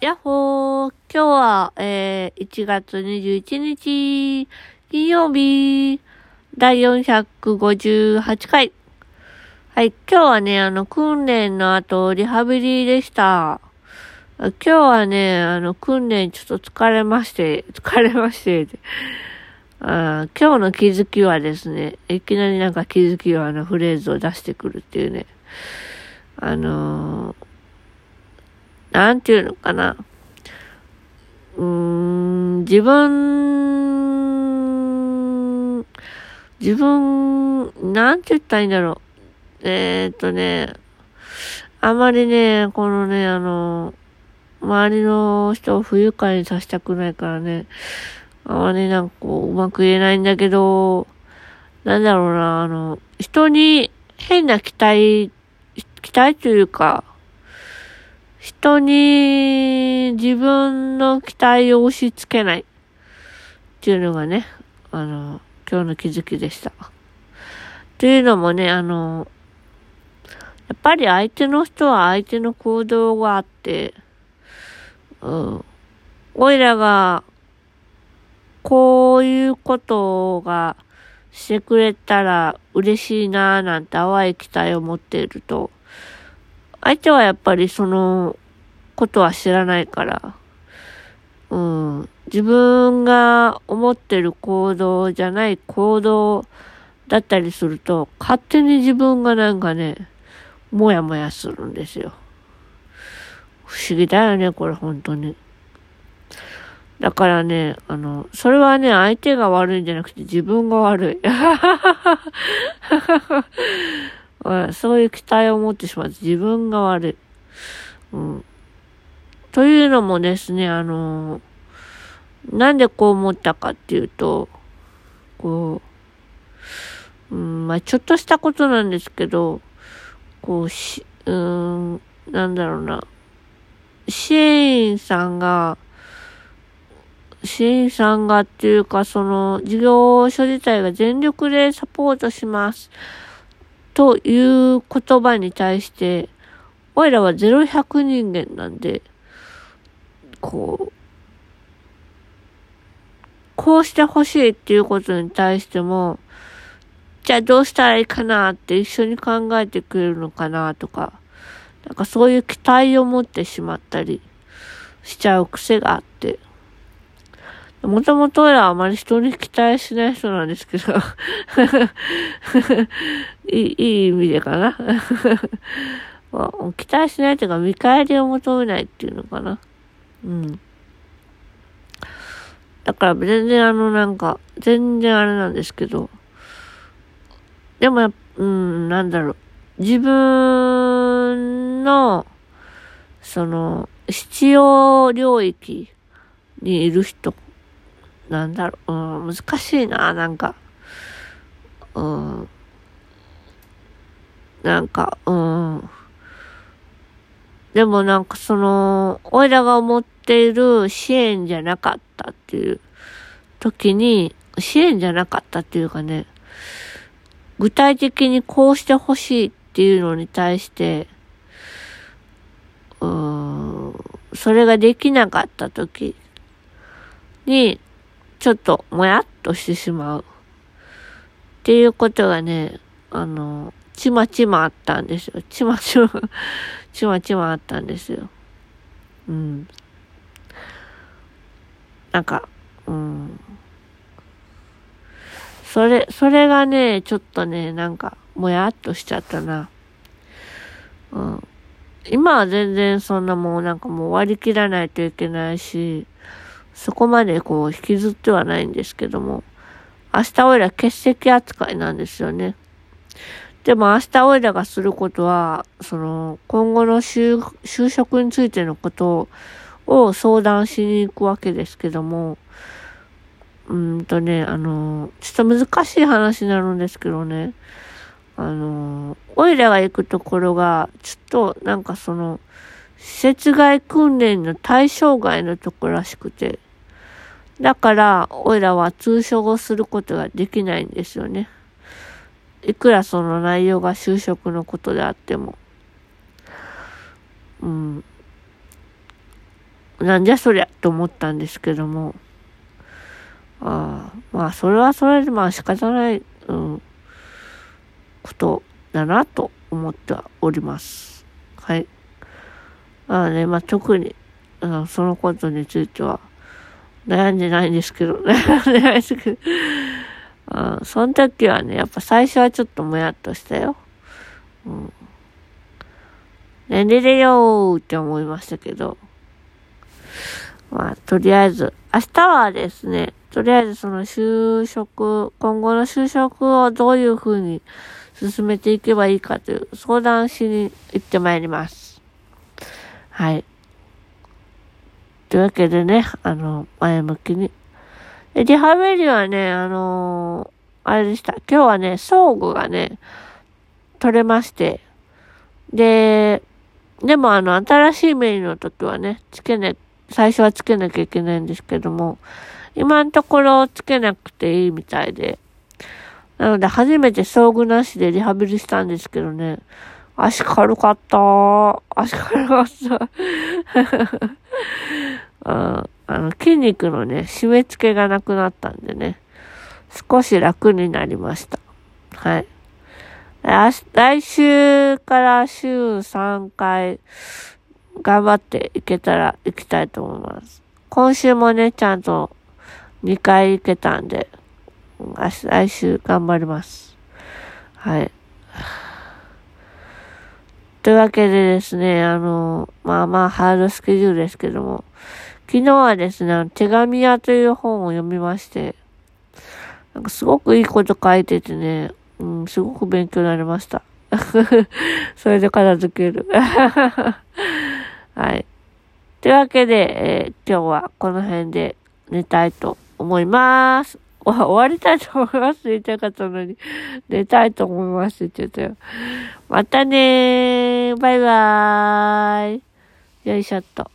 やっほー。今日は、えー、1月21日、金曜日、第458回。はい、今日はね、あの、訓練の後、リハビリでした。今日はね、あの、訓練ちょっと疲れまして、疲れまして、あ今日の気づきはですね、いきなりなんか気づきはあのフレーズを出してくるっていうね、あのーなんていうのかな。うーん、自分、自分、なんて言ったらいいんだろう。えー、っとね、あまりね、このね、あの、周りの人を不愉快にさせたくないからね、あまりなんかこう、うまく言えないんだけど、なんだろうな、あの、人に変な期待、期待というか、人に自分の期待を押し付けないっていうのがね、あの、今日の気づきでした。というのもね、あの、やっぱり相手の人は相手の行動があって、うん。おいらが、こういうことがしてくれたら嬉しいなぁなんて淡い期待を持っていると、相手はやっぱりそのことは知らないから、うん、自分が思ってる行動じゃない行動だったりすると、勝手に自分がなんかね、もやもやするんですよ。不思議だよね、これ本当に。だからね、あの、それはね、相手が悪いんじゃなくて自分が悪い。そういう期待を持ってしまって自分が悪い。うん。というのもですね、あの、なんでこう思ったかっていうと、こう、うん、まあちょっとしたことなんですけど、こう、し、うん、なんだろうな。支援員さんが、支援員さんがっていうか、その、事業所自体が全力でサポートします。という言葉に対して、おいらは0100人間なんで、こう、こうしてほしいっていうことに対しても、じゃあどうしたらいいかなって一緒に考えてくれるのかなとか、なんかそういう期待を持ってしまったりしちゃう癖があって、もともとはあまり人に期待しない人なんですけどい い、いい意味でかな 期待しないというか見返りを求めないっていうのかな。うん。だから全然あのなんか、全然あれなんですけど、でもうん、なんだろう。自分の、その、必要領域にいる人なんだろう、うん、難しいな、なんか。うん。なんか、うん。でもなんかその、おいらが思っている支援じゃなかったっていう時に、支援じゃなかったっていうかね、具体的にこうしてほしいっていうのに対して、うん、それができなかった時に、ちょっともやっとしてしまう。っていうことがね、あの、ちまちまあったんですよ。ちまちま ちまちまあったんですよ。うん。なんか、うん。それ、それがね、ちょっとね、なんか、もやっとしちゃったな。うん。今は全然そんなもうなんかもう割り切らないといけないし、そこまでこう引きずってはないんですけども、明日おいら欠席扱いなんですよね。でも明日おいらがすることは、その、今後の就職についてのことを相談しに行くわけですけども、うんとね、あの、ちょっと難しい話になるんですけどね、あの、おいらが行くところが、ちょっとなんかその、施設外訓練の対象外のとこらしくて、だから、おいらは通所をすることができないんですよね。いくらその内容が就職のことであっても。うん。なんじゃそりゃと思ったんですけども、ああ、まあ、それはそれでまあ仕方ない、うん、ことだなと思ってはおります。はい。ああね、まあ特に、うん、そのことについては悩んでないんですけど、悩んでないですけど、その時はね、やっぱ最初はちょっともやっとしたよ。うん。寝れれよーって思いましたけど、まあ、とりあえず、明日はですね、とりあえずその就職、今後の就職をどういうふうに進めていけばいいかという相談しに行ってまいります。はい。というわけでね、あの、前向きに。でリハビリはね、あのー、あれでした。今日はね、装具がね、取れまして。で、でもあの、新しいメインの時はね、つけな、最初はつけなきゃいけないんですけども、今のところつけなくていいみたいで。なので初めて装具なしでリハビリしたんですけどね。足軽かった足軽かった あの、筋肉のね、締め付けがなくなったんでね。少し楽になりました。はい。来週から週3回頑張っていけたら行きたいと思います。今週もね、ちゃんと2回行けたんで、来週頑張ります。はい。というわけでですね、あの、まあまあハードスケジュールですけども、昨日はですね、手紙屋という本を読みまして、なんかすごくいいこと書いててね、うん、すごく勉強になりました。それで片付ける。はい。というわけで、えー、今日はこの辺で寝たいと思います。終わりたいと思います言いたかったのに、寝たいと思いますって言ったよ。またねー。バイバーイ。よいしょっと。